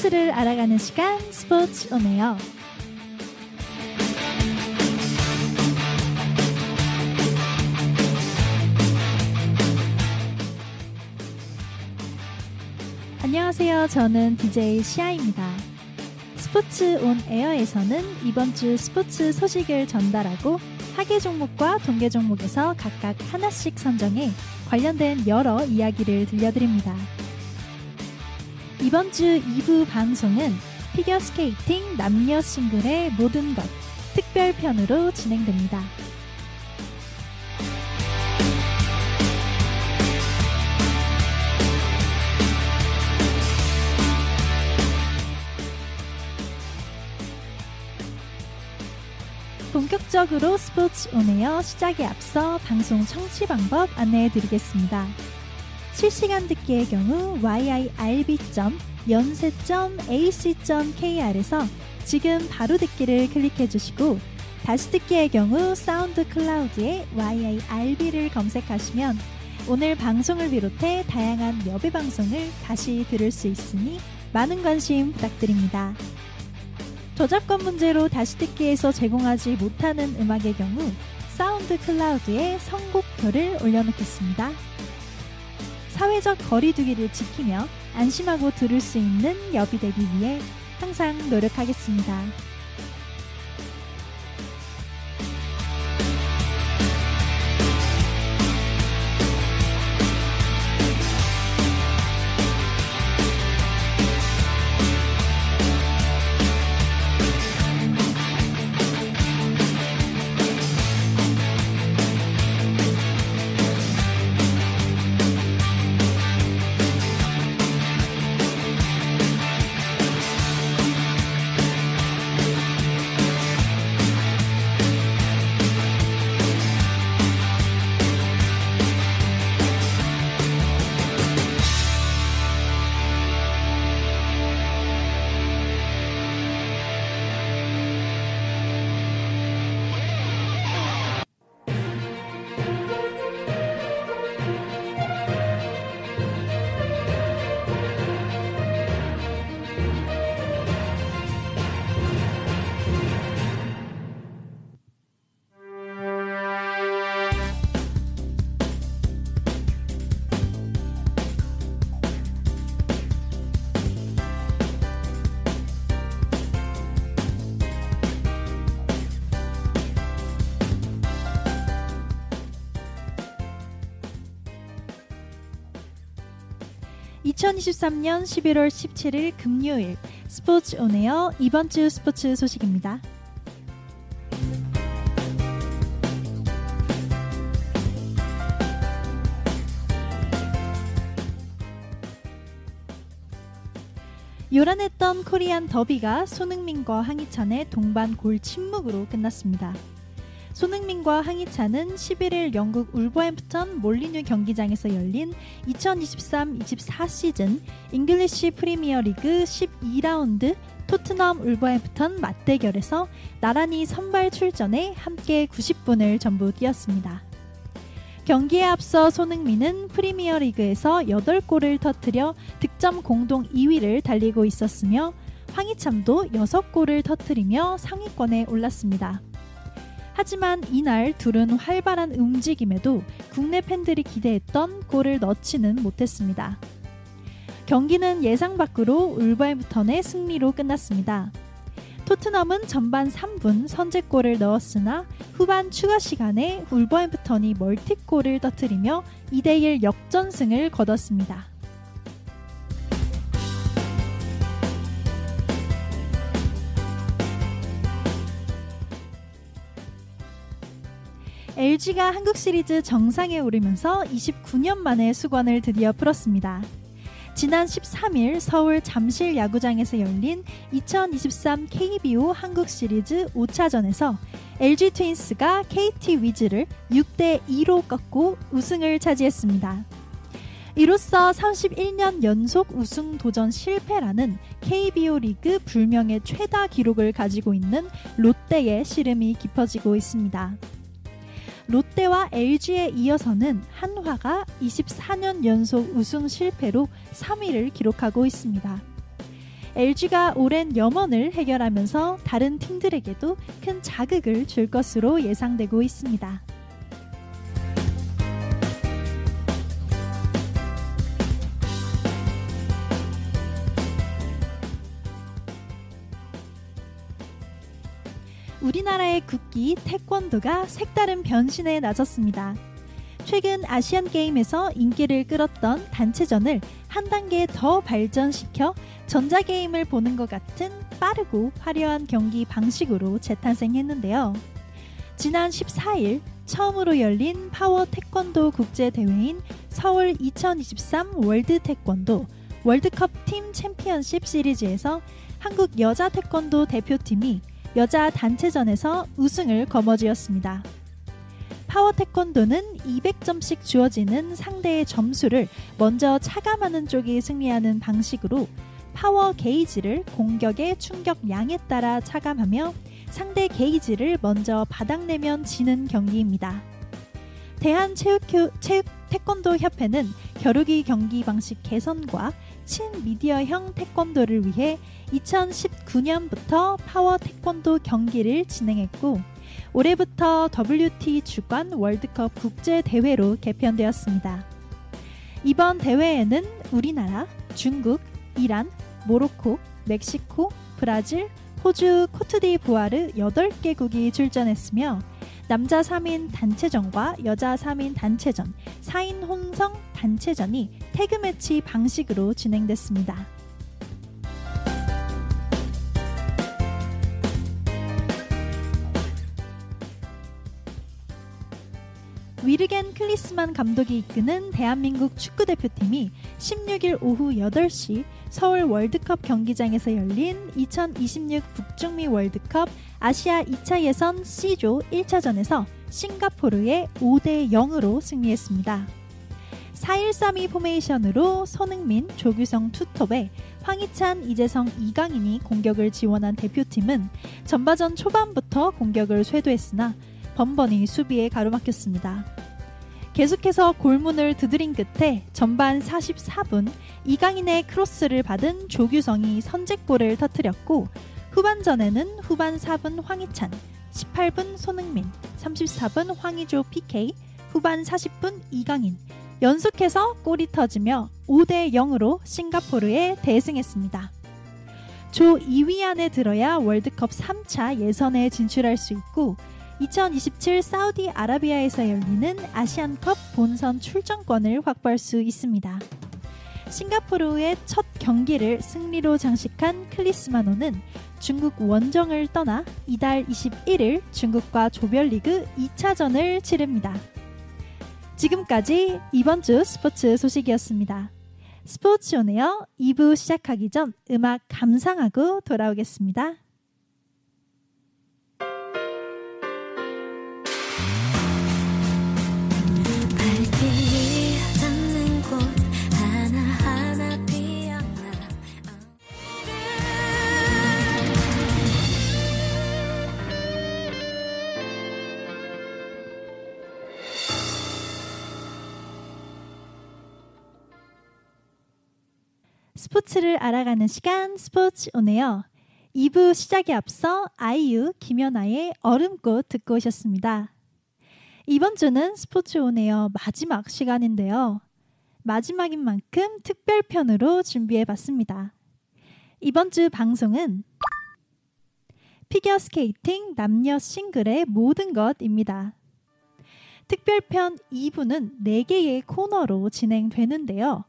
스포츠를 알아가는 시간 스포츠 오네요. 안녕하세요. 저는 DJ 시아입니다. 스포츠 온 에어에서는 이번 주 스포츠 소식을 전달하고 하계 종목과 동계 종목에서 각각 하나씩 선정해 관련된 여러 이야기를 들려드립니다. 이번 주 2부 방송은 피겨스케이팅 남녀 싱글의 모든 것 특별편으로 진행됩니다. 본격적으로 스포츠 오네어 시작에 앞서 방송 청취 방법 안내해 드리겠습니다. 실시간 듣기의 경우 yirb.연세.ac.kr에서 지금 바로 듣기를 클릭해 주시고 다시 듣기의 경우 사운드 클라우드에 yirb를 검색하시면 오늘 방송을 비롯해 다양한 여배 방송을 다시 들을 수 있으니 많은 관심 부탁드립니다. 저작권 문제로 다시 듣기에서 제공하지 못하는 음악의 경우 사운드 클라우드에 선곡표를 올려놓겠습니다. 사회적 거리두기를 지키며 안심하고 들을 수 있는 여비 되기 위해 항상 노력하겠습니다. 2023년 11월 17일 금요일 스포츠 오네어 이번 주 스포츠 소식입니다. 요란했던 코리안 더비가 손흥민과 황희찬의 동반 골 침묵으로 끝났습니다. 손흥민과 황희찬은 11일 영국 울버햄프턴 몰리뉴 경기장에서 열린 2023-24 시즌 잉글리시 프리미어 리그 12라운드 토트넘 울버햄프턴 맞대결에서 나란히 선발 출전해 함께 90분을 전부 뛰었습니다. 경기에 앞서 손흥민은 프리미어 리그에서 8골을 터뜨려 득점 공동 2위를 달리고 있었으며 황희찬도 6골을 터뜨리며 상위권에 올랐습니다. 하지만 이날 둘은 활발한 움직임에도 국내 팬들이 기대했던 골을 넣지는 못했습니다. 경기는 예상 밖으로 울버햄프턴의 승리로 끝났습니다. 토트넘은 전반 3분 선제골을 넣었으나 후반 추가 시간에 울버햄프턴이 멀티골을 터뜨리며 2대1 역전승을 거뒀습니다. LG가 한국 시리즈 정상에 오르면서 29년 만에 수건을 드디어 풀었습니다. 지난 13일 서울 잠실 야구장에서 열린 2023 KBO 한국 시리즈 5차전에서 LG 트윈스가 KT 위즈를 6대 2로 꺾고 우승을 차지했습니다. 이로써 31년 연속 우승 도전 실패라는 KBO 리그 불명의 최다 기록을 가지고 있는 롯데의 시름이 깊어지고 있습니다. 롯데와 LG에 이어서는 한화가 24년 연속 우승 실패로 3위를 기록하고 있습니다. LG가 오랜 염원을 해결하면서 다른 팀들에게도 큰 자극을 줄 것으로 예상되고 있습니다. 우리나라의 국기 태권도가 색다른 변신에 나섰습니다. 최근 아시안 게임에서 인기를 끌었던 단체전을 한 단계 더 발전시켜 전자게임을 보는 것 같은 빠르고 화려한 경기 방식으로 재탄생했는데요. 지난 14일 처음으로 열린 파워 태권도 국제 대회인 서울 2023 월드 태권도 월드컵 팀 챔피언십 시리즈에서 한국 여자 태권도 대표팀이 여자 단체전에서 우승을 거머쥐었습니다. 파워 태권도는 200점씩 주어지는 상대의 점수를 먼저 차감하는 쪽이 승리하는 방식으로 파워 게이지를 공격의 충격량에 따라 차감하며 상대 게이지를 먼저 바닥내면 지는 경기입니다. 대한체육교, 체육 태권도 협회는 겨루기 경기 방식 개선과 친미디어형 태권도를 위해 2019년부터 파워 태권도 경기를 진행했고 올해부터 WT 주관 월드컵 국제 대회로 개편되었습니다. 이번 대회에는 우리나라, 중국, 이란, 모로코, 멕시코, 브라질, 호주, 코트디부아르 8개국이 출전했으며 남자 3인 단체전과 여자 3인 단체전, 4인 혼성 단체전이 태그매치 방식으로 진행됐습니다. 위르겐 클리스만 감독이 이끄는 대한민국 축구대표팀이 16일 오후 8시 서울 월드컵 경기장에서 열린 2026 북중미 월드컵 아시아 2차 예선 C조 1차전에서 싱가포르에 5대 0으로 승리했습니다. 4-1-3-2 포메이션으로 손흥민, 조규성 투톱에 황희찬, 이재성, 이강인이 공격을 지원한 대표팀은 전바전 초반부터 공격을 쇄도했으나 번번이 수비에 가로막혔습니다. 계속해서 골문을 두드린 끝에 전반 44분 이강인의 크로스를 받은 조규성이 선제골을 터뜨렸고 후반전에는 후반 4분 황희찬, 18분 손흥민, 34분 황희조 PK, 후반 40분 이강인 연속해서 골이 터지며 5대 0으로 싱가포르에 대승했습니다. 조 2위 안에 들어야 월드컵 3차 예선에 진출할 수 있고 2027 사우디 아라비아에서 열리는 아시안컵 본선 출전권을 확보할 수 있습니다. 싱가포르의 첫 경기를 승리로 장식한 클리스마노는 중국 원정을 떠나 이달 21일 중국과 조별리그 2차전을 치릅니다. 지금까지 이번 주 스포츠 소식이었습니다. 스포츠 오네요 2부 시작하기 전 음악 감상하고 돌아오겠습니다. 스포츠를 알아가는 시간 스포츠 온 에어. 2부 시작에 앞서 아이유 김연아의 얼음꽃 듣고 오셨습니다. 이번 주는 스포츠 온 에어 마지막 시간인데요. 마지막인 만큼 특별편으로 준비해 봤습니다. 이번 주 방송은 피겨 스케이팅 남녀 싱글의 모든 것입니다. 특별편 2부는 4개의 코너로 진행되는데요.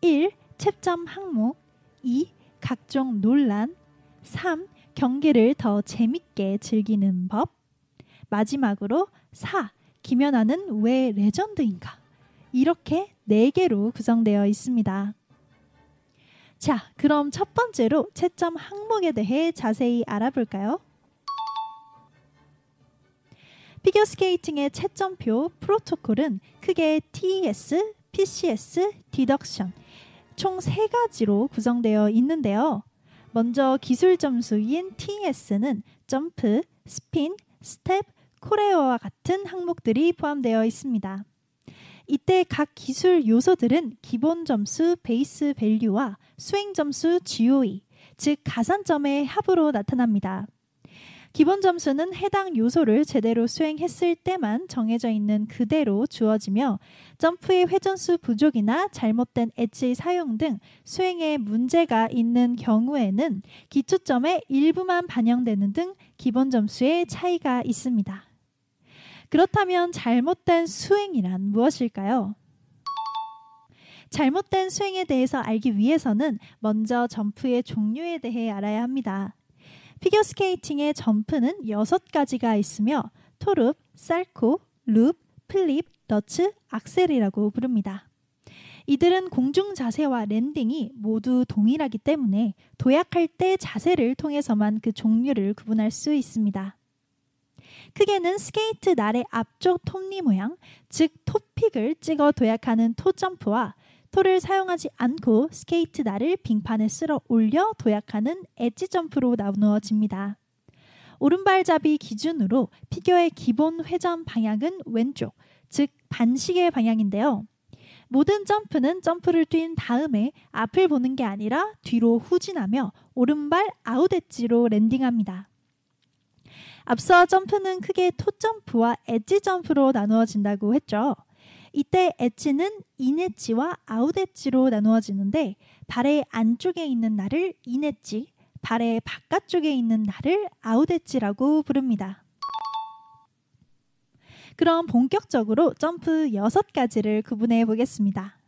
1. 채점 항목 2. 각종 논란 3. 경기를 더 재밌게 즐기는 법 마지막으로 4. 김연아는 왜 레전드인가 이렇게 4개로 구성되어 있습니다. 자, 그럼 첫 번째로 채점 항목에 대해 자세히 알아볼까요? 피겨스케이팅의 채점표 프로토콜은 크게 TS, PCS, 디덕션 총 세 가지로 구성되어 있는데요. 먼저 기술 점수인 TES는 점프, 스핀, 스텝, 코레오와 같은 항목들이 포함되어 있습니다. 이때 각 기술 요소들은 기본 점수 base value와 수행 점수 GOE, 즉 가산점의 합으로 나타납니다. 기본 점수는 해당 요소를 제대로 수행했을 때만 정해져 있는 그대로 주어지며 점프의 회전수 부족이나 잘못된 엣지 사용 등 수행에 문제가 있는 경우에는 기초점의 일부만 반영되는 등 기본 점수의 차이가 있습니다. 그렇다면 잘못된 수행이란 무엇일까요? 잘못된 수행에 대해서 알기 위해서는 먼저 점프의 종류에 대해 알아야 합니다. 피겨스케이팅의 점프는 6가지가 있으며 toe loop, Salchow, loop, flip, Lutz, Axel이라고 부릅니다. 이들은 공중 자세와 landing이 모두 동일하기 때문에 도약할 때 자세를 통해서만 그 종류를 구분할 수 있습니다. 크게는 스케이트 날의 앞쪽 톱니 모양, 즉 toe pick을 찍어 도약하는 toe 점프와 toe를 사용하지 않고 스케이트 날을 빙판에 쓸어 올려 도약하는 엣지 점프로 나누어집니다. 오른발잡이 기준으로 피겨의 기본 회전 방향은 왼쪽, 즉 반시계 방향인데요. 모든 점프는 점프를 뛴 다음에 앞을 보는 게 아니라 뒤로 후진하며 오른발 out edge로 landing합니다. 앞서 점프는 크게 toe 점프와 edge 점프로 나누어진다고 했죠. 이때 엣지는 인엣지와 아웃엣지로 나누어지는데 발의 안쪽에 있는 날을 인엣지, 발의 바깥쪽에 있는 날을 아웃엣지라고 부릅니다. 그럼 본격적으로 점프 6가지를 구분해 보겠습니다.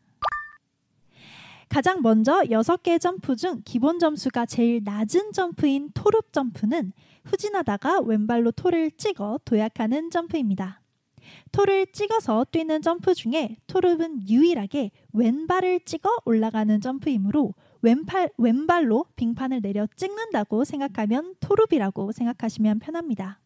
가장 먼저 6개 점프 중 기본 점수가 제일 낮은 점프인 toe loop 점프는 후진하다가 왼발로 toe를 찍어 도약하는 점프입니다. toe를 찍어서 뛰는 점프 중에 toe loop은 유일하게 왼발을 찍어 올라가는 점프이므로 왼팔, 왼발로 빙판을 내려 찍는다고 생각하면 toe loop이라고 생각하시면 편합니다.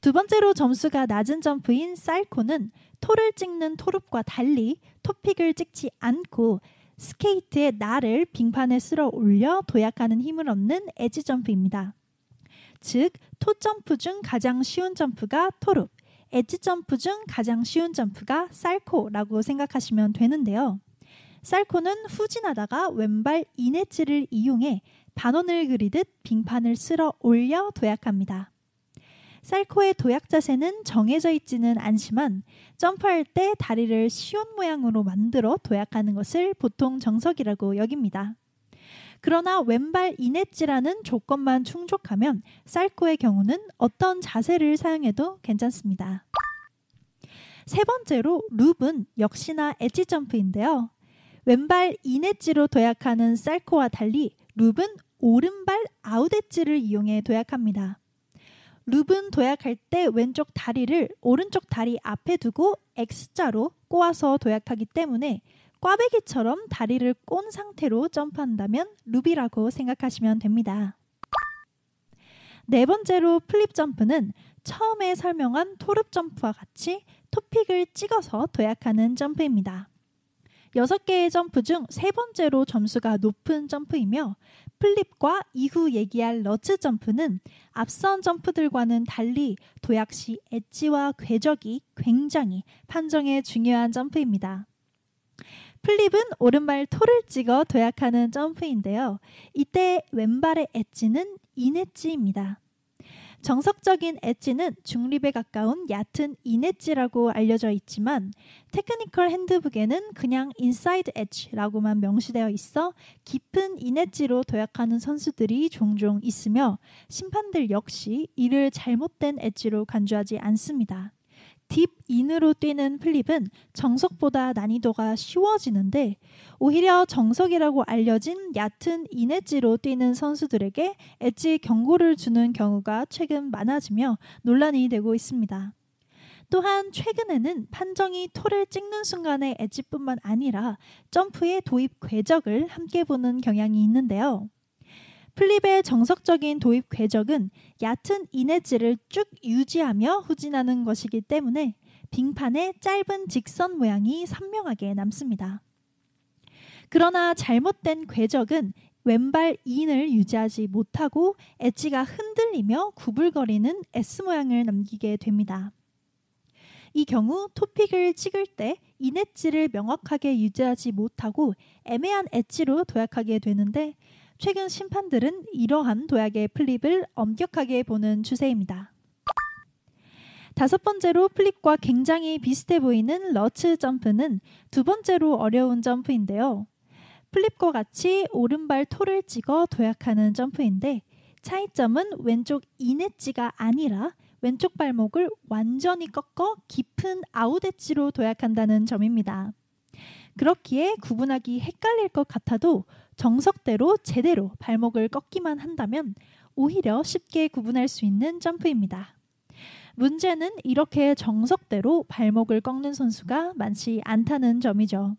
두 번째로 점수가 낮은 점프인 쌀코는 토를 찍는 토릅과 달리 toe pick을 찍지 않고 스케이트의 날을 빙판에 쓸어 올려 도약하는 힘을 얻는 에지 점프입니다. 즉, toe 점프 중 가장 쉬운 점프가 toe loop, edge 점프 중 가장 쉬운 점프가 Salchow라고 생각하시면 되는데요. 쌀코는 후진하다가 왼발 인엣지를 이용해 반원을 그리듯 빙판을 쓸어 올려 도약합니다. 쌀코의 도약 자세는 정해져 있지는 않지만 점프할 때 다리를 쉬운 모양으로 만들어 도약하는 것을 보통 정석이라고 여깁니다. 그러나 왼발 이넷지라는 조건만 충족하면 쌀코의 경우는 어떤 자세를 사용해도 괜찮습니다. 세 번째로 loop은 역시나 edge 점프인데요. 왼발 이넷지로 도약하는 쌀코와 달리 룹은 오른발 아웃 엣지를 이용해 도약합니다. loop은 도약할 때 왼쪽 다리를 오른쪽 다리 앞에 두고 X자로 꼬아서 도약하기 때문에 꽈배기처럼 다리를 꼰 상태로 점프한다면 loop이라고 생각하시면 됩니다. 네 번째로 flip 점프는 처음에 설명한 toe loop 점프와 같이 toe pick을 찍어서 도약하는 점프입니다. 여섯 개의 점프 중 세 번째로 점수가 높은 점프이며 flip과 이후 얘기할 Lutz 점프는 앞선 점프들과는 달리 도약 시 edge와 궤적이 굉장히 판정에 중요한 점프입니다. flip은 오른발 toe를 찍어 도약하는 점프인데요. 이때 왼발의 엣지는 인엣지입니다. 정석적인 엣지는 중립에 가까운 얕은 in edge라고 알려져 있지만 technical handbook에는 그냥 inside edge라고만 명시되어 있어 깊은 인엣지로 도약하는 선수들이 종종 있으며 심판들 역시 이를 잘못된 엣지로 간주하지 않습니다. deep in으로 뛰는 flip은 정석보다 난이도가 쉬워지는데 오히려 정석이라고 알려진 얕은 인엣지로 뛰는 선수들에게 엣지 경고를 주는 경우가 최근 많아지며 논란이 되고 있습니다. 또한 최근에는 판정이 토를 찍는 순간의 엣지뿐만 아니라 점프의 도입 궤적을 함께 보는 경향이 있는데요. 플립의 정석적인 도입 궤적은 얕은 이네지를 쭉 유지하며 후진하는 것이기 때문에 빙판의 짧은 직선 모양이 선명하게 남습니다. 그러나 잘못된 궤적은 왼발 인을 유지하지 못하고 엣지가 흔들리며 구불거리는 S 모양을 남기게 됩니다. 이 경우 toe pick을 찍을 때 인엣지를 명확하게 유지하지 못하고 애매한 edge로 도약하게 되는데 최근 심판들은 이러한 도약의 flip을 엄격하게 보는 추세입니다. 다섯 번째로 flip과 굉장히 비슷해 보이는 Lutz 점프는 두 번째로 어려운 점프인데요. flip과 같이 오른발 toe를 찍어 도약하는 점프인데 차이점은 왼쪽 in edge가 아니라 왼쪽 발목을 완전히 꺾어 깊은 아웃엣지로 도약한다는 점입니다. 그렇기에 구분하기 헷갈릴 것 같아도 정석대로 제대로 발목을 꺾기만 한다면 오히려 쉽게 구분할 수 있는 점프입니다. 문제는 이렇게 정석대로 발목을 꺾는 선수가 많지 않다는 점이죠.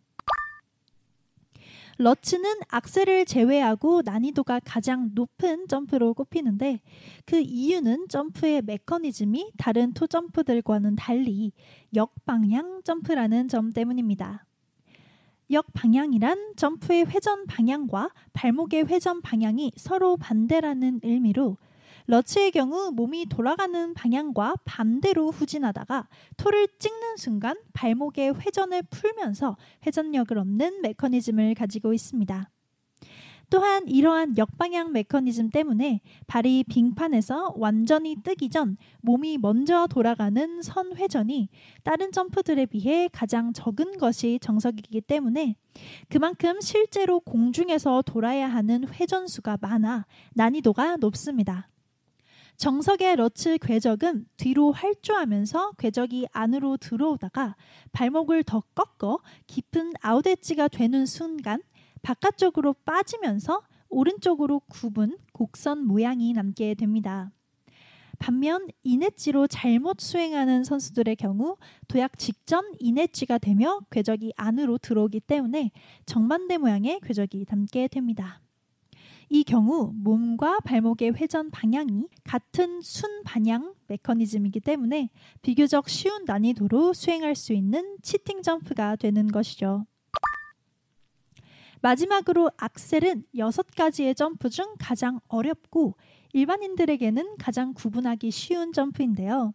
러츠는 악셀을 제외하고 난이도가 가장 높은 점프로 꼽히는데 그 이유는 점프의 메커니즘이 다른 토 점프들과는 달리 역방향 점프라는 점 때문입니다. 역방향이란 점프의 회전 방향과 발목의 회전 방향이 서로 반대라는 의미로 러츠의 경우 몸이 돌아가는 방향과 반대로 후진하다가 토를 찍는 순간 발목의 회전을 풀면서 회전력을 얻는 메커니즘을 가지고 있습니다. 또한 이러한 역방향 메커니즘 때문에 발이 빙판에서 완전히 뜨기 전 몸이 먼저 돌아가는 선 회전이 다른 점프들에 비해 가장 적은 것이 정석이기 때문에 그만큼 실제로 공중에서 돌아야 하는 회전수가 많아 난이도가 높습니다. 정석의 러츠 궤적은 뒤로 활주하면서 궤적이 안으로 들어오다가 발목을 더 꺾어 깊은 아웃엣지가 되는 순간 바깥쪽으로 빠지면서 오른쪽으로 굽은 곡선 모양이 남게 됩니다. 반면 이넷지로 잘못 수행하는 선수들의 경우 도약 직전 이넷지가 되며 궤적이 안으로 들어오기 때문에 정반대 모양의 궤적이 담게 됩니다. 이 경우 몸과 발목의 회전 방향이 같은 순 방향 메커니즘이기 때문에 비교적 쉬운 난이도로 수행할 수 있는 치팅 점프가 되는 것이죠. 마지막으로 악셀은 여섯 가지의 점프 중 가장 어렵고 일반인들에게는 가장 구분하기 쉬운 점프인데요.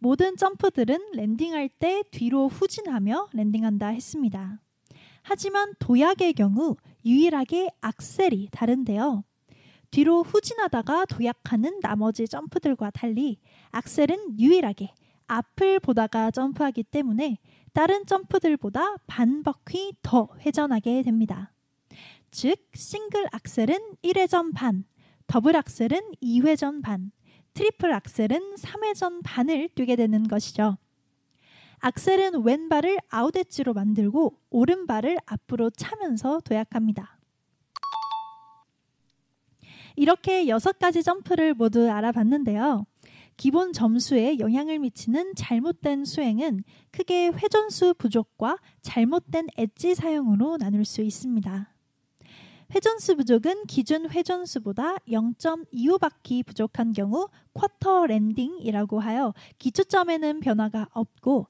모든 점프들은 랜딩할 때 뒤로 후진하며 랜딩한다 했습니다. 하지만 도약의 경우 유일하게 악셀이 다른데요. 뒤로 후진하다가 도약하는 나머지 점프들과 달리 Axel은 유일하게 앞을 보다가 점프하기 때문에 다른 점프들보다 반 바퀴 더 회전하게 됩니다. 즉, single Axel은 1회전 반, double Axel은 2회전 반, triple Axel은 3회전 반을 뛰게 되는 것이죠. Axel은 왼발을 아웃 엣지로 만들고 오른발을 앞으로 차면서 도약합니다. 이렇게 여섯 가지 점프를 모두 알아봤는데요. 기본 점수에 영향을 미치는 잘못된 수행은 크게 회전수 부족과 잘못된 엣지 사용으로 나눌 수 있습니다. 회전수 부족은 기준 회전수보다 0.25바퀴 부족한 경우 quarter landing이라고 하여 기초점에는 변화가 없고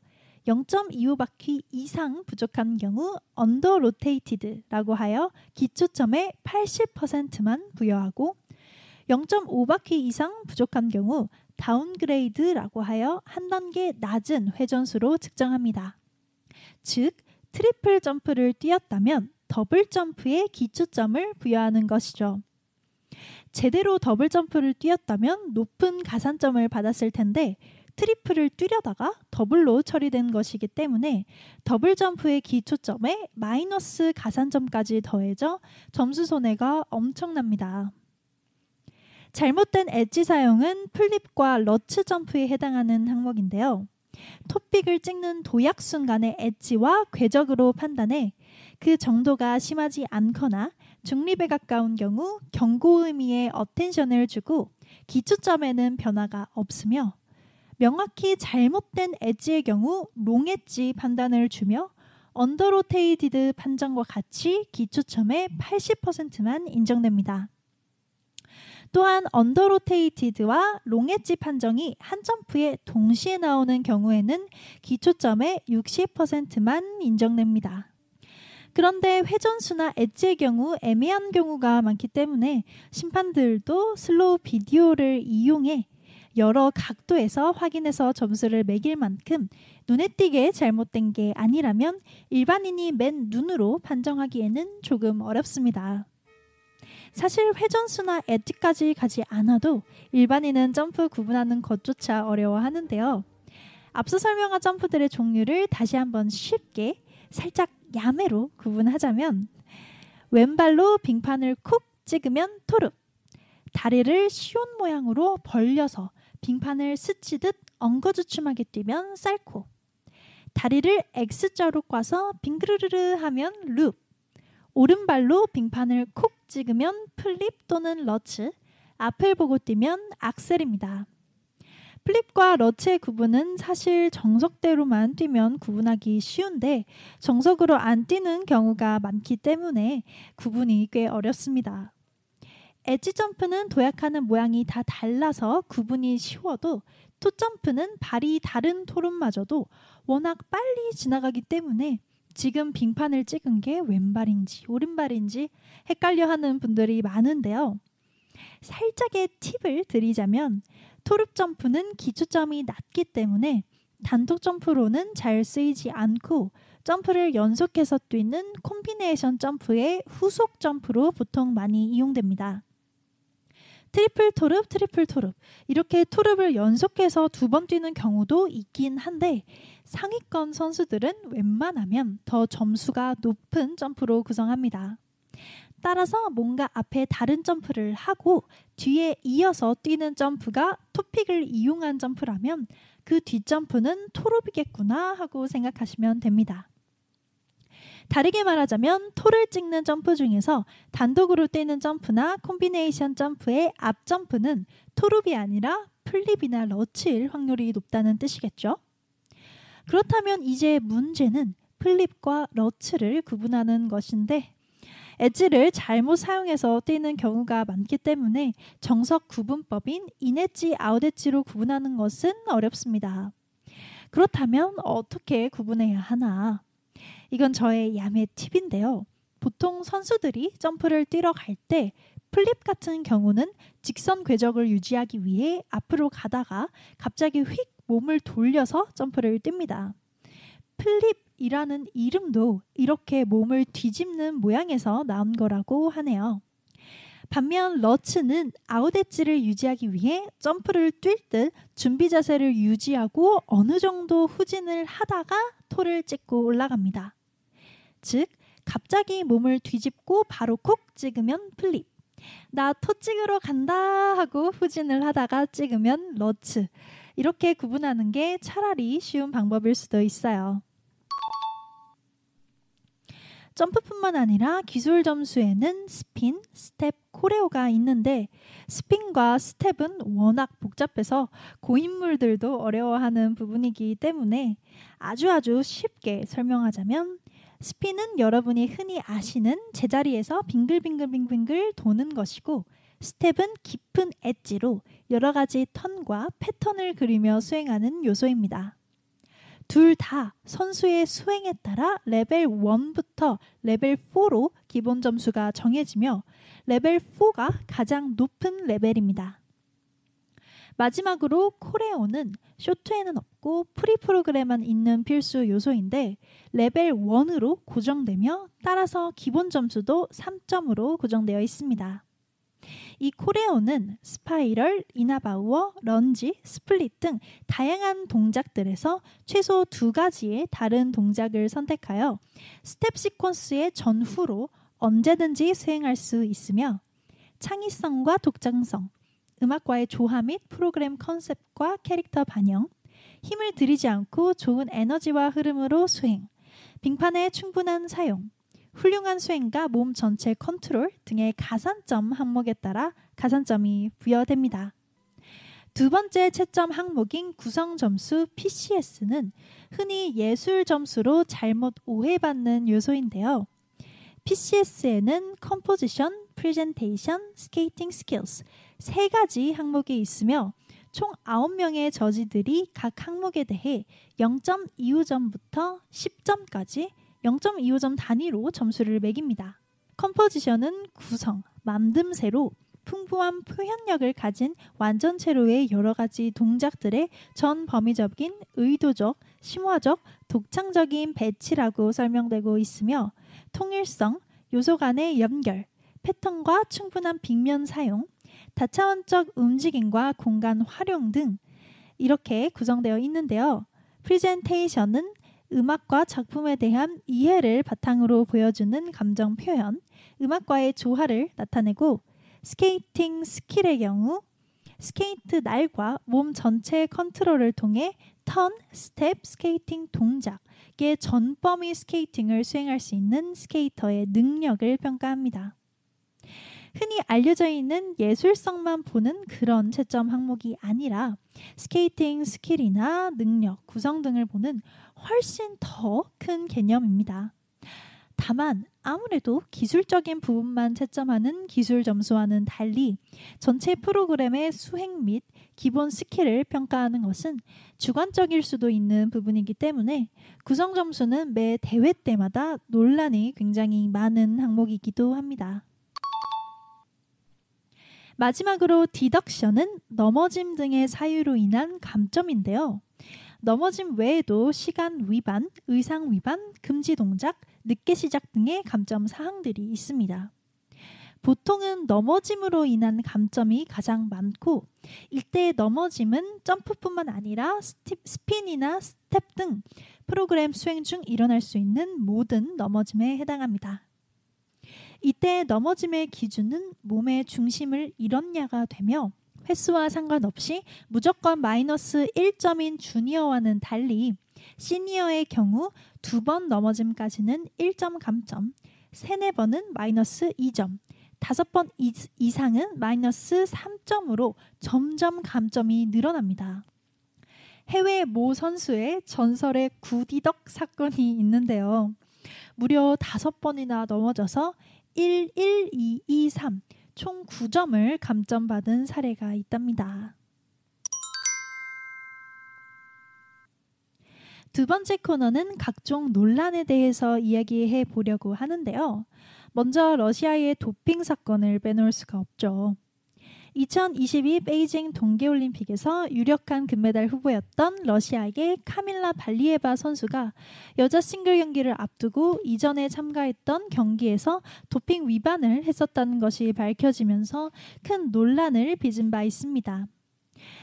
0.25바퀴 이상 부족한 경우 under-rotated라고 하여 기초점의 80%만 부여하고 0.5바퀴 이상 부족한 경우 downgrade라고 하여 한 단계 낮은 회전수로 측정합니다. 즉, triple 점프를 뛰었다면 더블 점프의 기초점을 부여하는 것이죠. 제대로 더블 점프를 뛰었다면 높은 가산점을 받았을 텐데 triple을 뛰려다가 더블로 처리된 것이기 때문에 더블 점프의 기초점에 마이너스 가산점까지 더해져 점수 손해가 엄청납니다. 잘못된 엣지 사용은 flip과 Lutz 점프에 해당하는 항목인데요. toe pick을 찍는 도약 순간의 엣지와 궤적으로 판단해 그 정도가 심하지 않거나 중립에 가까운 경우 경고 의미의 attention을 주고 기초점에는 변화가 없으며 명확히 잘못된 edge의 경우 wrong edge 판단을 주며 under-rotated 판정과 같이 기초점의 80%만 인정됩니다. 또한 under-rotated와 wrong edge 판정이 한 점프에 동시에 나오는 경우에는 기초점의 60%만 인정됩니다. 그런데 회전수나 엣지의 경우 애매한 경우가 많기 때문에 심판들도 슬로우 비디오를 이용해 여러 각도에서 확인해서 점수를 매길 만큼 눈에 띄게 잘못된 게 아니라면 일반인이 맨 눈으로 판정하기에는 조금 어렵습니다. 사실 회전수나 엣지까지 가지 않아도 일반인은 점프 구분하는 것조차 어려워하는데요. 앞서 설명한 점프들의 종류를 다시 한번 쉽게 살짝 야매로 구분하자면 왼발로 빙판을 쿡 찍으면 토릅 다리를 시온 모양으로 벌려서 빙판을 스치듯 엉거주춤하게 뛰면 Salchow 다리를 X자로 꽈서 빙그르르르 하면 loop 오른발로 빙판을 콕 찍으면 flip 또는 Lutz 앞을 보고 뛰면 Axel입니다. flip과 Lutz의 구분은 사실 정석대로만 뛰면 구분하기 쉬운데 정석으로 안 뛰는 경우가 많기 때문에 구분이 꽤 어렵습니다. 엣지 점프는 도약하는 모양이 다 달라서 구분이 쉬워도 토 점프는 발이 다른 토론마저도 워낙 빨리 지나가기 때문에 지금 빙판을 찍은 게 왼발인지 오른발인지 헷갈려 하는 분들이 많은데요. 살짝의 팁을 드리자면 토릅 점프는 기초점이 낮기 때문에 단독 점프로는 잘 쓰이지 않고 점프를 연속해서 뛰는 콤비네이션 점프의 후속 점프로 보통 많이 이용됩니다. triple toe loop, triple toe loop. 이렇게 toe loop을 연속해서 두 번 뛰는 경우도 있긴 한데 상위권 선수들은 웬만하면 더 점수가 높은 점프로 구성합니다. 따라서 뭔가 앞에 다른 점프를 하고 뒤에 이어서 뛰는 점프가 toe pick을 이용한 점프라면 그 뒷점프는 toe loop이겠구나 하고 생각하시면 됩니다. 다르게 말하자면 toe를 찍는 점프 중에서 단독으로 뛰는 점프나 콤비네이션 점프의 앞 점프는 toe loop이 아니라 flip이나 Lutz일 확률이 높다는 뜻이겠죠. 그렇다면 이제 문제는 flip과 Lutz를 구분하는 것인데 엣지를 잘못 사용해서 뛰는 경우가 많기 때문에 정석 구분법인 인엣지, 아웃엣지로 구분하는 것은 어렵습니다. 그렇다면 어떻게 구분해야 하나? 이건 저의 야매 팁인데요. 보통 선수들이 점프를 뛰러 갈 때 flip 같은 경우는 직선 궤적을 유지하기 위해 앞으로 가다가 갑자기 휙 몸을 돌려서 점프를 뜁니다. flip이라는 이름도 이렇게 몸을 뒤집는 모양에서 나온 거라고 하네요. 반면 Lutz는 아웃 엣지를 유지하기 위해 점프를 뛸 듯 준비 자세를 유지하고 어느 정도 후진을 하다가 toe를 찍고 올라갑니다. 즉, 갑자기 몸을 뒤집고 바로 콕 찍으면 flip. 나 toe 찍으러 간다 하고 후진을 하다가 찍으면 Lutz. 이렇게 구분하는 게 차라리 쉬운 방법일 수도 있어요. 점프뿐만 아니라 기술 점수에는 스핀, 스텝, choreo가 있는데 스핀과 스텝은 워낙 복잡해서 고인물들도 어려워하는 부분이기 때문에 아주 아주 쉽게 설명하자면 스핀은 여러분이 흔히 아시는 제자리에서 빙글빙글빙글 도는 것이고 스텝은 깊은 엣지로 여러 가지 턴과 패턴을 그리며 수행하는 요소입니다. 둘 다 선수의 수행에 따라 레벨 1부터 레벨 4로 기본 점수가 정해지며 레벨 4가 가장 높은 레벨입니다. 마지막으로 choreo는 쇼트에는 없고 프리 프로그램만 있는 필수 요소인데 레벨 1으로 고정되며 따라서 기본 점수도 3점으로 고정되어 있습니다. 이 choreo는 spiral, 이나바우어, lunge, split 등 다양한 동작들에서 최소 두 가지의 다른 동작을 선택하여 스텝 sequence의 전후로 언제든지 수행할 수 있으며 창의성과 독창성, 음악과의 조화 및 프로그램 컨셉과 캐릭터 반영, 힘을 들이지 않고 좋은 에너지와 흐름으로 수행, 빙판의 충분한 사용, 훌륭한 수행과 몸 전체 컨트롤 등의 가산점 항목에 따라 가산점이 부여됩니다. 두 번째 채점 항목인 구성 점수 PCS는 흔히 예술 점수로 잘못 오해받는 요소인데요. PCS에는 composition, presentation, skating skills 세 가지 항목이 있으며 총 9명의 judge들이 각 항목에 대해 0.25점부터 10점까지 0.25점 단위로 점수를 매깁니다. composition은 구성, 만듦새로 풍부한 표현력을 가진 완전체로의 여러 가지 동작들의 전 범위적인 의도적, 심화적, 독창적인 배치라고 설명되고 있으며 통일성, 요소 간의 연결, 패턴과 충분한 빅면 사용, 다차원적 움직임과 공간 활용 등 이렇게 구성되어 있는데요. 프리젠테이션은 음악과 작품에 대한 이해를 바탕으로 보여주는 감정 표현, 음악과의 조화를 나타내고 skating skill의 경우 스케이트 날과 몸 전체의 컨트롤을 통해 턴, 스텝, 스케이팅 동작의 전범위 스케이팅을 수행할 수 있는 스케이터의 능력을 평가합니다. 흔히 알려져 있는 예술성만 보는 그런 채점 항목이 아니라 skating skill이나 능력, 구성 등을 보는 훨씬 더 큰 개념입니다. 다만 아무래도 기술적인 부분만 채점하는 기술 점수와는 달리 전체 프로그램의 수행 및 기본 skill을 평가하는 것은 주관적일 수도 있는 부분이기 때문에 구성 점수는 매 대회 때마다 논란이 굉장히 많은 항목이기도 합니다. 마지막으로 deduction은 넘어짐 등의 사유로 인한 감점인데요. 넘어짐 외에도 시간 위반, 의상 위반, 금지 동작, 늦게 시작 등의 감점 사항들이 있습니다. 보통은 넘어짐으로 인한 감점이 가장 많고 이때 넘어짐은 점프뿐만 아니라 스팁, 스핀이나 스텝 등 프로그램 수행 중 일어날 수 있는 모든 넘어짐에 해당합니다. 이때 넘어짐의 기준은 몸의 중심을 잃었냐가 되며 횟수와 상관없이 무조건 마이너스 1점인 주니어와는 달리 시니어의 경우 두 번 넘어짐까지는 1점 감점, 세네 번은 마이너스 2점, 다섯 번 이상은 마이너스 3점으로 점점 감점이 늘어납니다. 해외 모 선수의 전설의 구디덕 사건이 있는데요. 무려 다섯 번이나 넘어져서 1, 1, 2, 2, 3, 총 9점을 감점받은 사례가 있답니다. 두 번째 코너는 각종 논란에 대해서 이야기해 보려고 하는데요. 먼저 러시아의 도핑 사건을 빼놓을 수가 없죠. 2022 베이징 동계올림픽에서 유력한 금메달 후보였던 러시아의 카밀라 발리에바 선수가 여자 싱글 경기를 앞두고 이전에 참가했던 경기에서 도핑 위반을 했었다는 것이 밝혀지면서 큰 논란을 빚은 바 있습니다.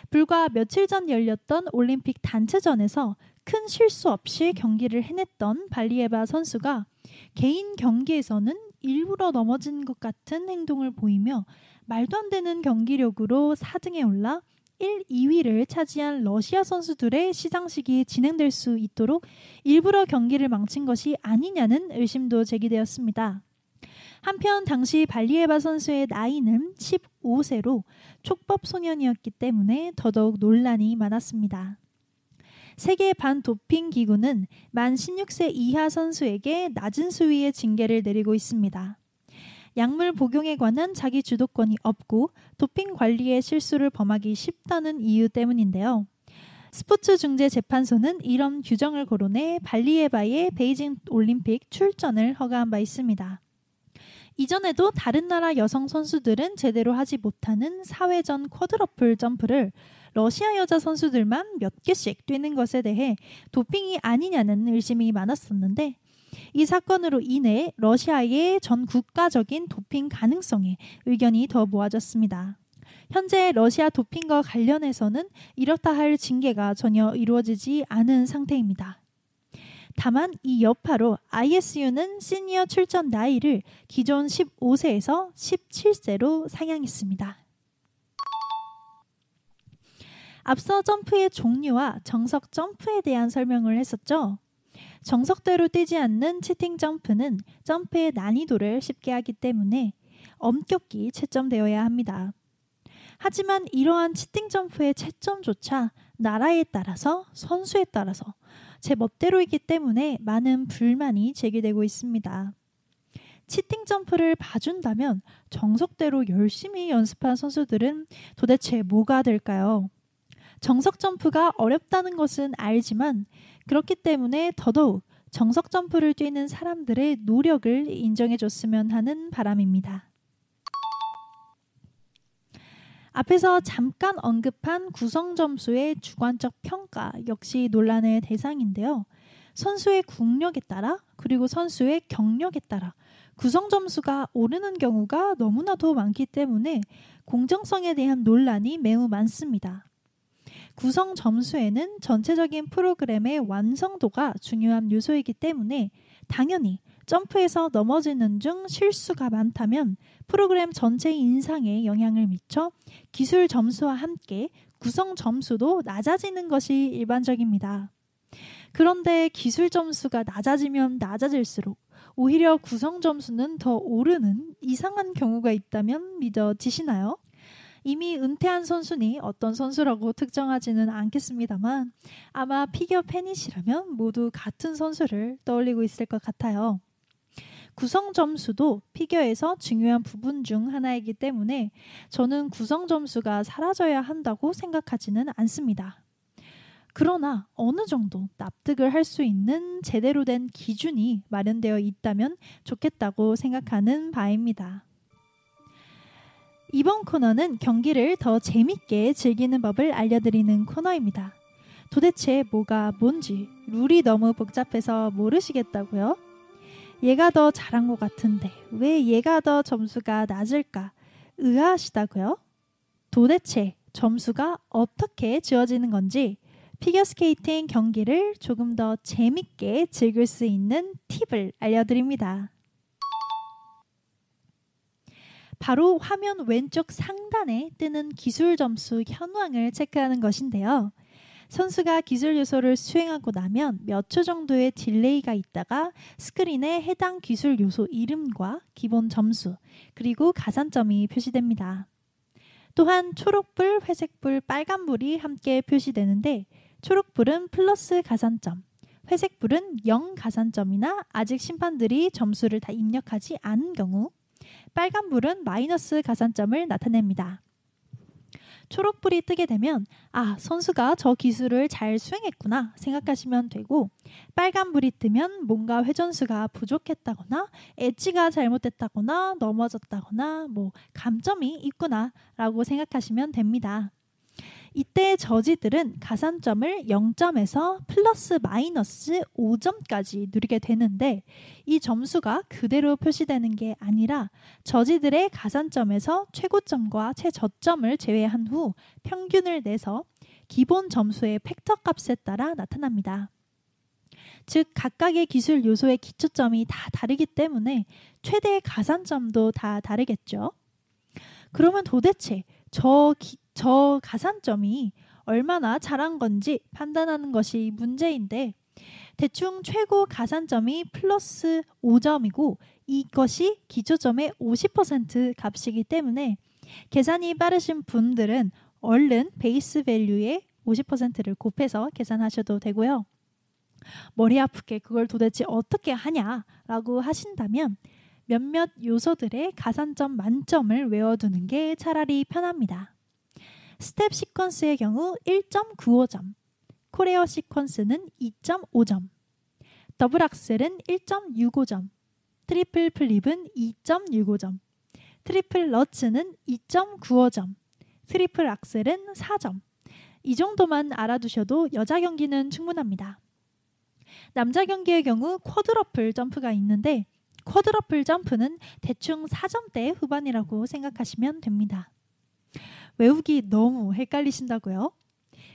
불과 며칠 전 열렸던 올림픽 단체전에서 큰 실수 없이 경기를 해냈던 발리에바 선수가 개인 경기에서는 일부러 넘어진 것 같은 행동을 보이며 말도 안 되는 경기력으로 4등에 올라 1, 2위를 차지한 러시아 선수들의 시상식이 진행될 수 있도록 일부러 경기를 망친 것이 아니냐는 의심도 제기되었습니다. 한편 당시 발리에바 선수의 나이는 15세로 촉법 소년이었기 때문에 더더욱 논란이 많았습니다. 세계 반도핑 기구는 만 16세 이하 선수에게 낮은 수위의 징계를 내리고 있습니다. 약물 복용에 관한 자기 주도권이 없고 도핑 관리에 실수를 범하기 쉽다는 이유 때문인데요. 스포츠 중재 재판소는 이런 규정을 거론해 발리에바의 베이징 올림픽 출전을 허가한 바 있습니다. 이전에도 다른 나라 여성 선수들은 제대로 하지 못하는 사회전 쿼드러플 점프를 러시아 여자 선수들만 몇 개씩 뛰는 것에 대해 도핑이 아니냐는 의심이 많았었는데 이 사건으로 인해 러시아의 전 국가적인 도핑 가능성에 의견이 더 모아졌습니다. 현재 러시아 도핑과 관련해서는 이렇다 할 징계가 전혀 이루어지지 않은 상태입니다. 다만 이 여파로 ISU는 시니어 출전 나이를 기존 15세에서 17세로 상향했습니다. 앞서 점프의 종류와 정석 점프에 대한 설명을 했었죠. 정석대로 뛰지 않는 치팅 점프는 점프의 난이도를 쉽게 하기 때문에 엄격히 채점되어야 합니다. 하지만 이러한 치팅 점프의 채점조차 나라에 따라서 선수에 따라서 제 멋대로이기 때문에 많은 불만이 제기되고 있습니다. 치팅 점프를 봐준다면 정석대로 열심히 연습한 선수들은 도대체 뭐가 될까요? 정석 점프가 어렵다는 것은 알지만 그렇기 때문에 더더욱 정석 점프를 뛰는 사람들의 노력을 인정해 줬으면 하는 바람입니다. 앞에서 잠깐 언급한 구성 점수의 주관적 평가 역시 논란의 대상인데요. 선수의 국력에 따라 그리고 선수의 경력에 따라 구성 점수가 오르는 경우가 너무나도 많기 때문에 공정성에 대한 논란이 매우 많습니다. 구성 점수에는 전체적인 프로그램의 완성도가 중요한 요소이기 때문에 당연히 점프에서 넘어지는 중 실수가 많다면 프로그램 전체 인상에 영향을 미쳐 기술 점수와 함께 구성 점수도 낮아지는 것이 일반적입니다. 그런데 기술 점수가 낮아지면 낮아질수록 오히려 구성 점수는 더 오르는 이상한 경우가 있다면 믿어지시나요? 이미 은퇴한 선수니 어떤 선수라고 특정하지는 않겠습니다만 아마 피겨 팬이시라면 모두 같은 선수를 떠올리고 있을 것 같아요. 구성 점수도 피겨에서 중요한 부분 중 하나이기 때문에 저는 구성 점수가 사라져야 한다고 생각하지는 않습니다. 그러나 어느 정도 납득을 할 수 있는 제대로 된 기준이 마련되어 있다면 좋겠다고 생각하는 바입니다. 이번 코너는 경기를 더 재밌게 즐기는 법을 알려드리는 코너입니다. 도대체 뭐가 뭔지 룰이 너무 복잡해서 모르시겠다고요? 얘가 더 잘한 것 같은데 왜 얘가 더 점수가 낮을까 의아하시다고요? 도대체 점수가 어떻게 지어지는 건지 피겨스케이팅 경기를 조금 더 재밌게 즐길 수 있는 팁을 알려드립니다. 바로 화면 왼쪽 상단에 뜨는 기술 점수 현황을 체크하는 것인데요. 선수가 기술 요소를 수행하고 나면 몇 초 정도의 delay가 있다가 스크린에 해당 기술 요소 이름과 기본 점수, 그리고 가산점이 표시됩니다. 또한 초록불, 회색불, 빨간불이 함께 표시되는데 초록불은 플러스 가산점, 회색불은 0 가산점이나 아직 심판들이 점수를 다 입력하지 않은 경우, 빨간불은 마이너스 가산점을 나타냅니다. 초록불이 뜨게 되면 아 선수가 저 기술을 잘 수행했구나 생각하시면 되고 빨간불이 뜨면 뭔가 회전수가 부족했다거나 엣지가 잘못됐다거나 넘어졌다거나 뭐 감점이 있구나 라고 생각하시면 됩니다. 이때 저지들은 가산점을 0점에서 플러스 마이너스 5점까지 누리게 되는데 이 점수가 그대로 표시되는 게 아니라 저지들의 가산점에서 최고점과 최저점을 제외한 후 평균을 내서 기본 점수의 팩터 값에 따라 나타납니다. 즉 각각의 기술 요소의 기초점이 다 다르기 때문에 최대 가산점도 다 다르겠죠. 그러면 도대체 저 기, 저 가산점이 얼마나 잘한 건지 판단하는 것이 문제인데 대충 최고 가산점이 플러스 5점이고 이것이 기초점의 50% 값이기 때문에 계산이 빠르신 분들은 얼른 base value의 50%를 곱해서 계산하셔도 되고요. 머리 아프게 그걸 도대체 어떻게 하냐라고 하신다면 몇몇 요소들의 가산점 만점을 외워두는 게 차라리 편합니다. 스텝 sequence의 경우 1.95점, choreo sequence는 2.5점, double Axel은 1.65점, triple flip은 2.65점, triple Lutz는 2.95점, triple Axel은 4점. 이 정도만 알아두셔도 여자 경기는 충분합니다. 남자 경기의 경우 quadruple 점프가 있는데 quadruple 점프는 대충 4점대 후반이라고 생각하시면 됩니다. 외우기 너무 헷갈리신다고요?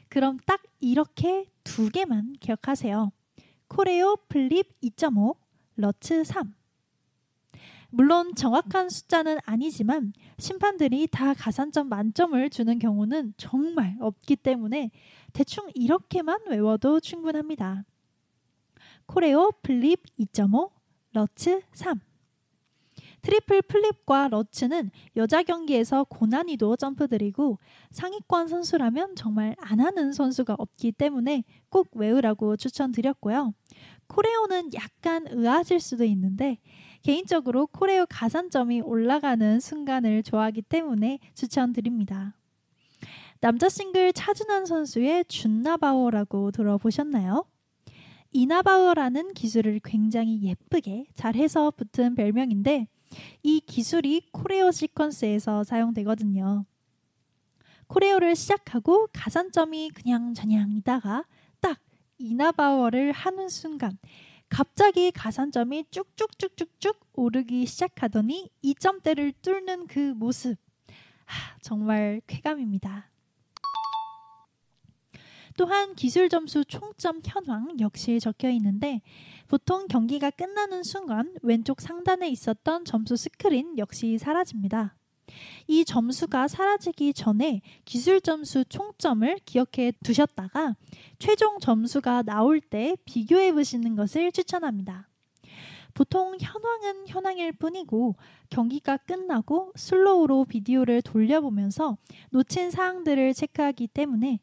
그럼 딱 이렇게 두 개만 기억하세요. choreo flip 2.5, Lutz 3. 물론 정확한 숫자는 아니지만 심판들이 다 가산점 만점을 주는 경우는 정말 없기 때문에 대충 이렇게만 외워도 충분합니다. choreo flip 2.5, Lutz 3. triple flip과 Lutz는 여자 경기에서 고난이도 점프들이고 상위권 선수라면 정말 안 하는 선수가 없기 때문에 꼭 외우라고 추천드렸고요. 코레오는 약간 의아하실 수도 있는데 개인적으로 코레오 가산점이 올라가는 순간을 좋아하기 때문에 추천드립니다. 남자 싱글 차준환 선수의 준나바오라고 들어보셨나요? 이나바오라는 기술을 굉장히 예쁘게 잘해서 붙은 별명인데 이 기술이 코레오 시퀀스에서 사용되거든요. 코레오를 시작하고 가산점이 그냥 저냥이다가 딱 이나바워를 하는 순간 갑자기 가산점이 쭉쭉쭉쭉쭉 오르기 시작하더니 2점대를 뚫는 그 모습. 하, 정말 쾌감입니다. 또한 기술 점수 총점 현황 역시 적혀 있는데 보통 경기가 끝나는 순간 왼쪽 상단에 있었던 점수 스크린 역시 사라집니다. 이 점수가 사라지기 전에 기술 점수 총점을 기억해 두셨다가 최종 점수가 나올 때 비교해 보시는 것을 추천합니다. 보통 현황은 현황일 뿐이고 경기가 끝나고 슬로우로 비디오를 돌려보면서 놓친 사항들을 체크하기 때문에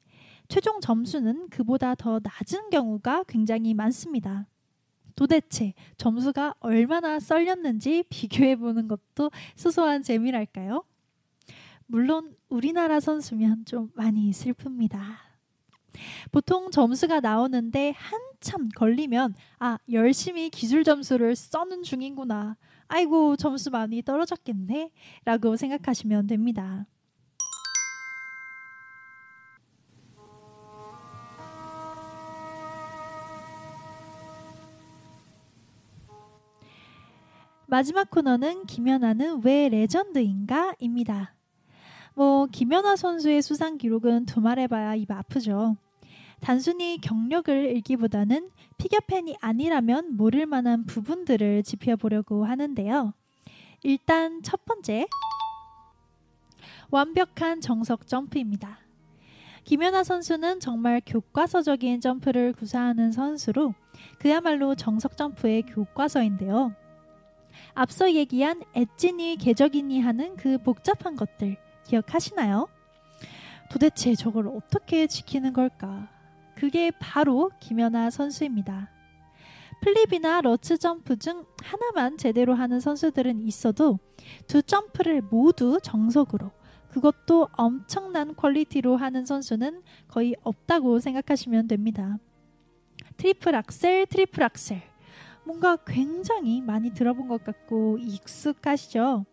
최종 점수는 그보다 더 낮은 경우가 굉장히 많습니다. 도대체 점수가 얼마나 썰렸는지 비교해 보는 것도 소소한 재미랄까요? 물론 우리나라 선수면 좀 많이 슬픕니다. 보통 점수가 나오는데 한참 걸리면 아 열심히 기술 점수를 써는 중인구나 아이고 점수 많이 떨어졌겠네 라고 생각하시면 됩니다. 마지막 코너는 김연아는 왜 레전드인가?입니다. 뭐 김연아 선수의 수상 기록은 두말해봐야 입 아프죠. 단순히 경력을 읽기보다는 피겨 팬이 아니라면 모를 만한 부분들을 짚어보려고 하는데요. 일단 첫 번째 완벽한 정석 점프입니다. 김연아 선수는 정말 교과서적인 점프를 구사하는 선수로 그야말로 정석 점프의 교과서인데요. 앞서 얘기한 엣지니 궤적이니 하는 그 복잡한 것들 기억하시나요? 도대체 저걸 어떻게 지키는 걸까? 그게 바로 김연아 선수입니다. flip이나 Lutz 점프 중 하나만 제대로 하는 선수들은 있어도 두 점프를 모두 정석으로 그것도 엄청난 quality로 하는 선수는 거의 없다고 생각하시면 됩니다. triple axel, triple axel. 뭔가 굉장히 많이 들어본 것 같고 익숙하시죠?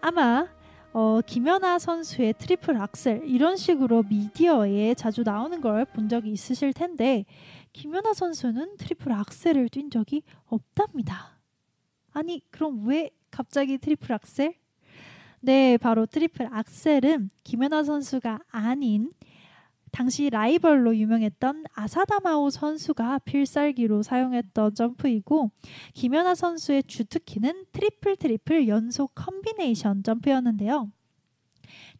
아마 어, 김연아 선수의 triple axel 이런 식으로 미디어에 자주 나오는 걸 본 적이 있으실 텐데 김연아 선수는 triple axel을 뛴 적이 없답니다. 아니 그럼 왜 갑자기 triple axel? 네, 바로 triple axel은 김연아 선수가 아닌 당시 라이벌로 유명했던 아사다마오 선수가 필살기로 사용했던 점프이고 김연아 선수의 주특기는 triple triple 연속 콤비네이션 점프였는데요.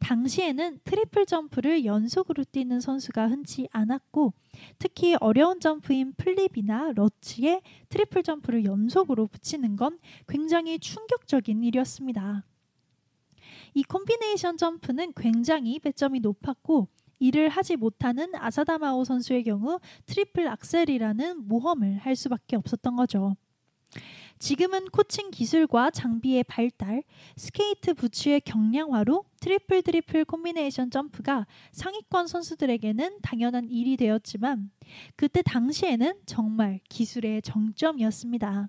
당시에는 triple 점프를 연속으로 뛰는 선수가 흔치 않았고 특히 어려운 점프인 flip이나 lutz에 triple 점프를 연속으로 붙이는 건 굉장히 충격적인 일이었습니다. 이 콤비네이션 점프는 굉장히 배점이 높았고 이를 하지 못하는 아사다마오 선수의 경우 triple axel이라는 모험을 할 수밖에 없었던 거죠. 지금은 코칭 기술과 장비의 발달, 스케이트 부츠의 경량화로 triple triple 콤비네이션 점프가 상위권 선수들에게는 당연한 일이 되었지만 그때 당시에는 정말 기술의 정점이었습니다.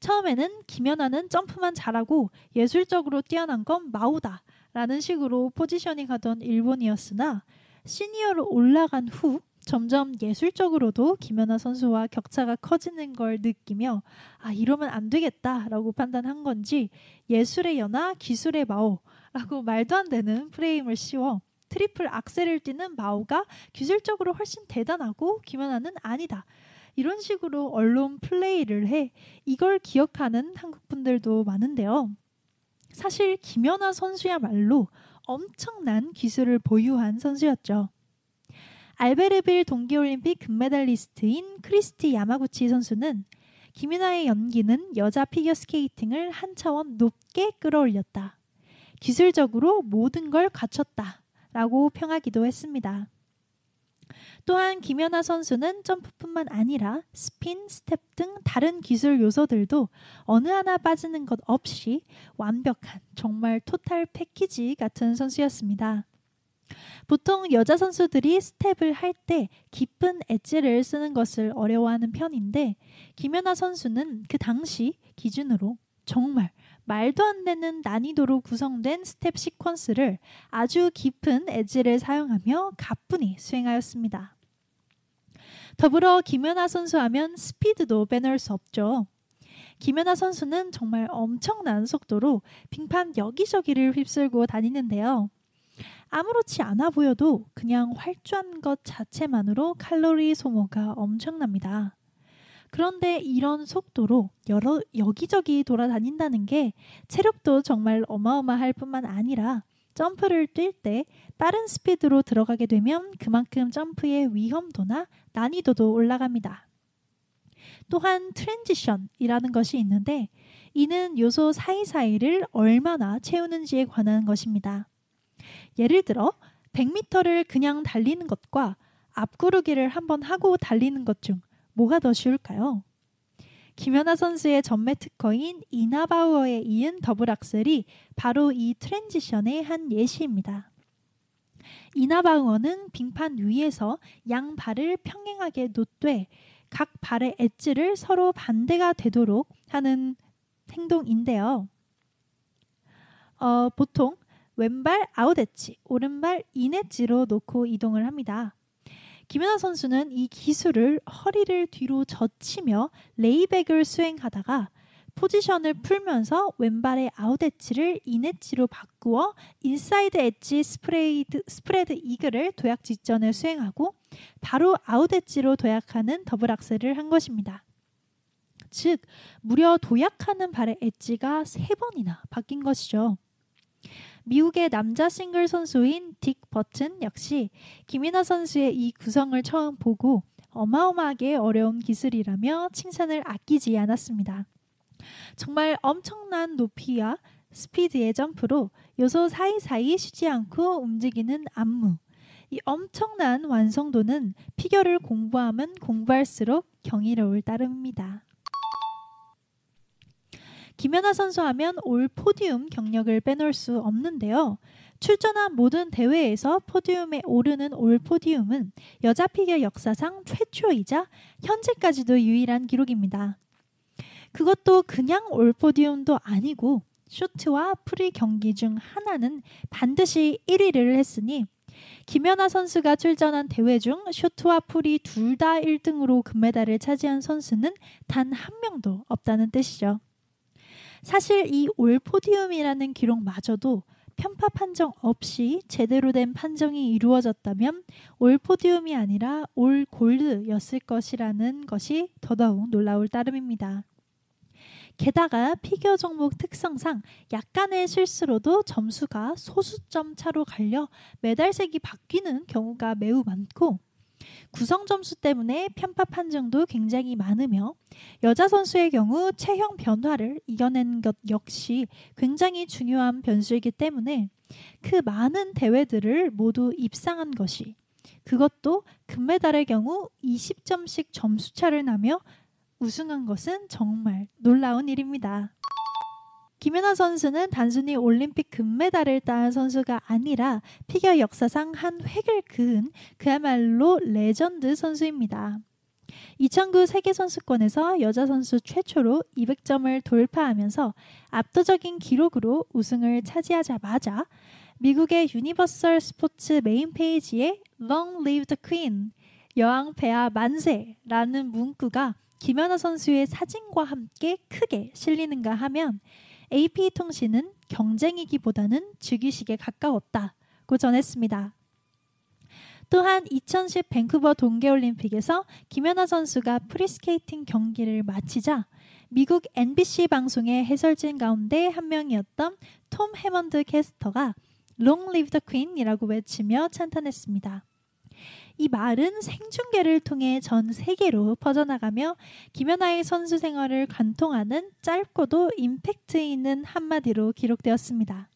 처음에는 김연아는 점프만 잘하고 예술적으로 뛰어난 건 마오다 라는 식으로 positioning 하던 일본이었으나 시니어로 올라간 후 점점 예술적으로도 김연아 선수와 격차가 커지는 걸 느끼며 아 이러면 안 되겠다라고 판단한 건지 예술의 연아 기술의 마오라고 말도 안 되는 프레임을 씌워 triple axel을 뛰는 마오가 기술적으로 훨씬 대단하고 김연아는 아니다. 이런 식으로 언론 플레이를 해 이걸 기억하는 한국 분들도 많은데요. 사실 김연아 선수야말로 엄청난 기술을 보유한 선수였죠. 알베르빌 동계올림픽 금메달리스트인 크리스티 야마구치 선수는 김연아의 연기는 여자 피겨스케이팅을 한 차원 높게 끌어올렸다. 기술적으로 모든 걸 갖췄다. 라고 평하기도 했습니다. 또한 김연아 선수는 점프뿐만 아니라 스핀, 스텝 등 다른 기술 요소들도 어느 하나 빠지는 것 없이 완벽한 정말 total package 같은 선수였습니다. 보통 여자 선수들이 스텝을 할 때 깊은 엣지를 쓰는 것을 어려워하는 편인데 김연아 선수는 그 당시 기준으로 정말 말도 안 되는 난이도로 구성된 스텝 시퀀스를 아주 깊은 엣지를 사용하며 가뿐히 수행하였습니다. 더불어 김연아 선수 하면 스피드도 빼놓을 수 없죠. 김연아 선수는 정말 엄청난 속도로 빙판 여기저기를 휩쓸고 다니는데요. 아무렇지 않아 보여도 그냥 활주한 것 자체만으로 칼로리 소모가 엄청납니다. 그런데 이런 속도로 여러 여기저기 돌아다닌다는 게 체력도 정말 어마어마할 뿐만 아니라 점프를 뛸 때 빠른 스피드로 들어가게 되면 그만큼 점프의 위험도나 난이도도 올라갑니다. 또한 transition이라는 것이 있는데 이는 요소 사이사이를 얼마나 채우는지에 관한 것입니다. 예를 들어 100m를 그냥 달리는 것과 앞구르기를 한번 하고 달리는 것 중 뭐가 더 쉬울까요? 김연아 선수의 전매 특허인 이나바우어에 이은 double axel이 바로 이 transition의 한 예시입니다. 이나바우어는 빙판 위에서 양 발을 평행하게 놓되 각 발의 엣지를 서로 반대가 되도록 하는 행동인데요. 어, 보통 왼발 아웃 엣지, 오른발 인 엣지로 놓고 이동을 합니다. 김연아 선수는 이 기술을 허리를 뒤로 젖히며 layback을 수행하다가 포지션을 풀면서 왼발의 아웃 엣지를 인 엣지로 바꾸어 inside edge spread, spread eagle을 도약 직전에 수행하고 바로 아웃 엣지로 도약하는 double axel을 한 것입니다. 즉 무려 도약하는 발의 엣지가 세 번이나 바뀐 것이죠. 미국의 남자 싱글 선수인 딕 버튼 역시 김이나 선수의 이 구성을 처음 보고 어마어마하게 어려운 기술이라며 칭찬을 아끼지 않았습니다. 정말 엄청난 높이와 스피드의 점프로 요소 사이사이 쉬지 않고 움직이는 안무. 이 엄청난 완성도는 피겨를 공부하면 공부할수록 경이로울 따름입니다. 김연아 선수 하면 올 포디움 경력을 빼놓을 수 없는데요. 출전한 모든 대회에서 podium에 오르는 all podium은 여자 피겨 역사상 최초이자 현재까지도 유일한 기록입니다. 그것도 그냥 all podium도 아니고 쇼트와 프리 경기 중 하나는 반드시 1위를 했으니 김연아 선수가 출전한 대회 중 쇼트와 프리 둘다 1등으로 금메달을 차지한 선수는 단 한 명도 없다는 뜻이죠. 사실 이 올 포디움이라는 기록마저도 편파 판정 없이 제대로 된 판정이 이루어졌다면 올 포디움이 아니라 올 골드였을 것이라는 것이 더더욱 놀라울 따름입니다. 게다가 피겨 종목 특성상 약간의 실수로도 점수가 소수점 차로 갈려 메달색이 바뀌는 경우가 매우 많고 구성 점수 때문에 편파 판정도 굉장히 많으며 여자 선수의 경우 체형 변화를 이겨낸 것 역시 굉장히 중요한 변수이기 때문에 그 많은 대회들을 모두 입상한 것이 그것도 금메달의 경우 20점씩 점수차를 나며 우승한 것은 정말 놀라운 일입니다. 김연아 선수는 단순히 올림픽 금메달을 딴 선수가 아니라 피겨 역사상 한 획을 그은 그야말로 레전드 선수입니다. 2009 세계선수권에서 여자 선수 최초로 200점을 돌파하면서 압도적인 기록으로 우승을 차지하자마자 미국의 유니버설 스포츠 메인 페이지에 Long Live the Queen 여왕 폐하 만세라는 문구가 김연아 선수의 사진과 함께 크게 실리는가 하면 AP통신은 경쟁이기보다는 즉위식에 가까웠다고 전했습니다. 또한 2010 밴쿠버 동계올림픽에서 김연아 선수가 프리스케이팅 경기를 마치자 미국 NBC 방송의 해설진 가운데 한 명이었던 톰 해먼드 캐스터가 Long Live the Queen이라고 외치며 찬탄했습니다. 이 말은 생중계를 통해 전 세계로 퍼져나가며 김연아의 선수 생활을 관통하는 짧고도 임팩트 있는 한마디로 기록되었습니다.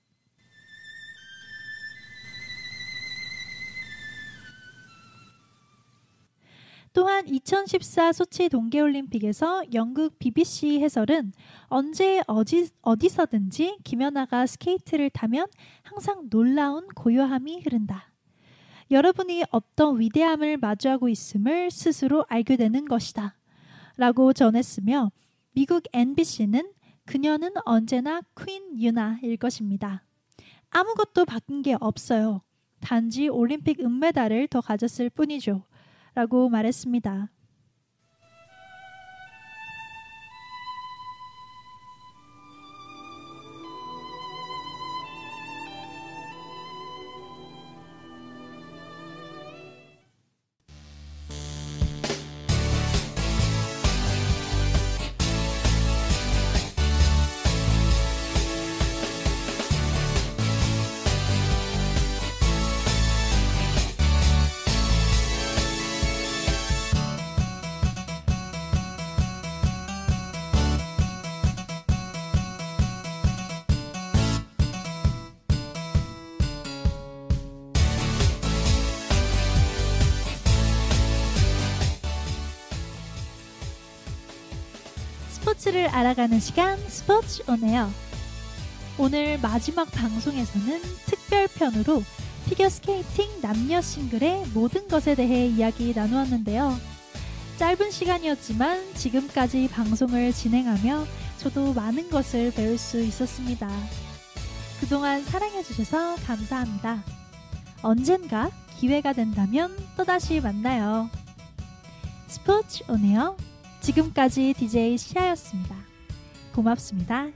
또한 2014 소치 동계올림픽에서 영국 BBC 해설은 언제 어디, 어디서든지 김연아가 스케이트를 타면 항상 놀라운 고요함이 흐른다. 여러분이 어떤 위대함을 마주하고 있음을 스스로 알게 되는 것이다. 라고 전했으며 미국 NBC는 그녀는 언제나 Queen 유나일 것입니다. 아무것도 바뀐 게 없어요. 단지 올림픽 은메달을 더 가졌을 뿐이죠. 라고 말했습니다. 스포츠를 알아가는 시간 스포츠 오네요. 오늘 마지막 방송에서는 특별편으로 피겨스케이팅 남녀 싱글의 모든 것에 대해 이야기 나누었는데요. 짧은 시간이었지만 지금까지 방송을 진행하며 저도 많은 것을 배울 수 있었습니다. 그동안 사랑해주셔서 감사합니다. 언젠가 기회가 된다면 또다시 만나요. 스포츠 오네요. 지금까지 DJ 시아였습니다. 고맙습니다.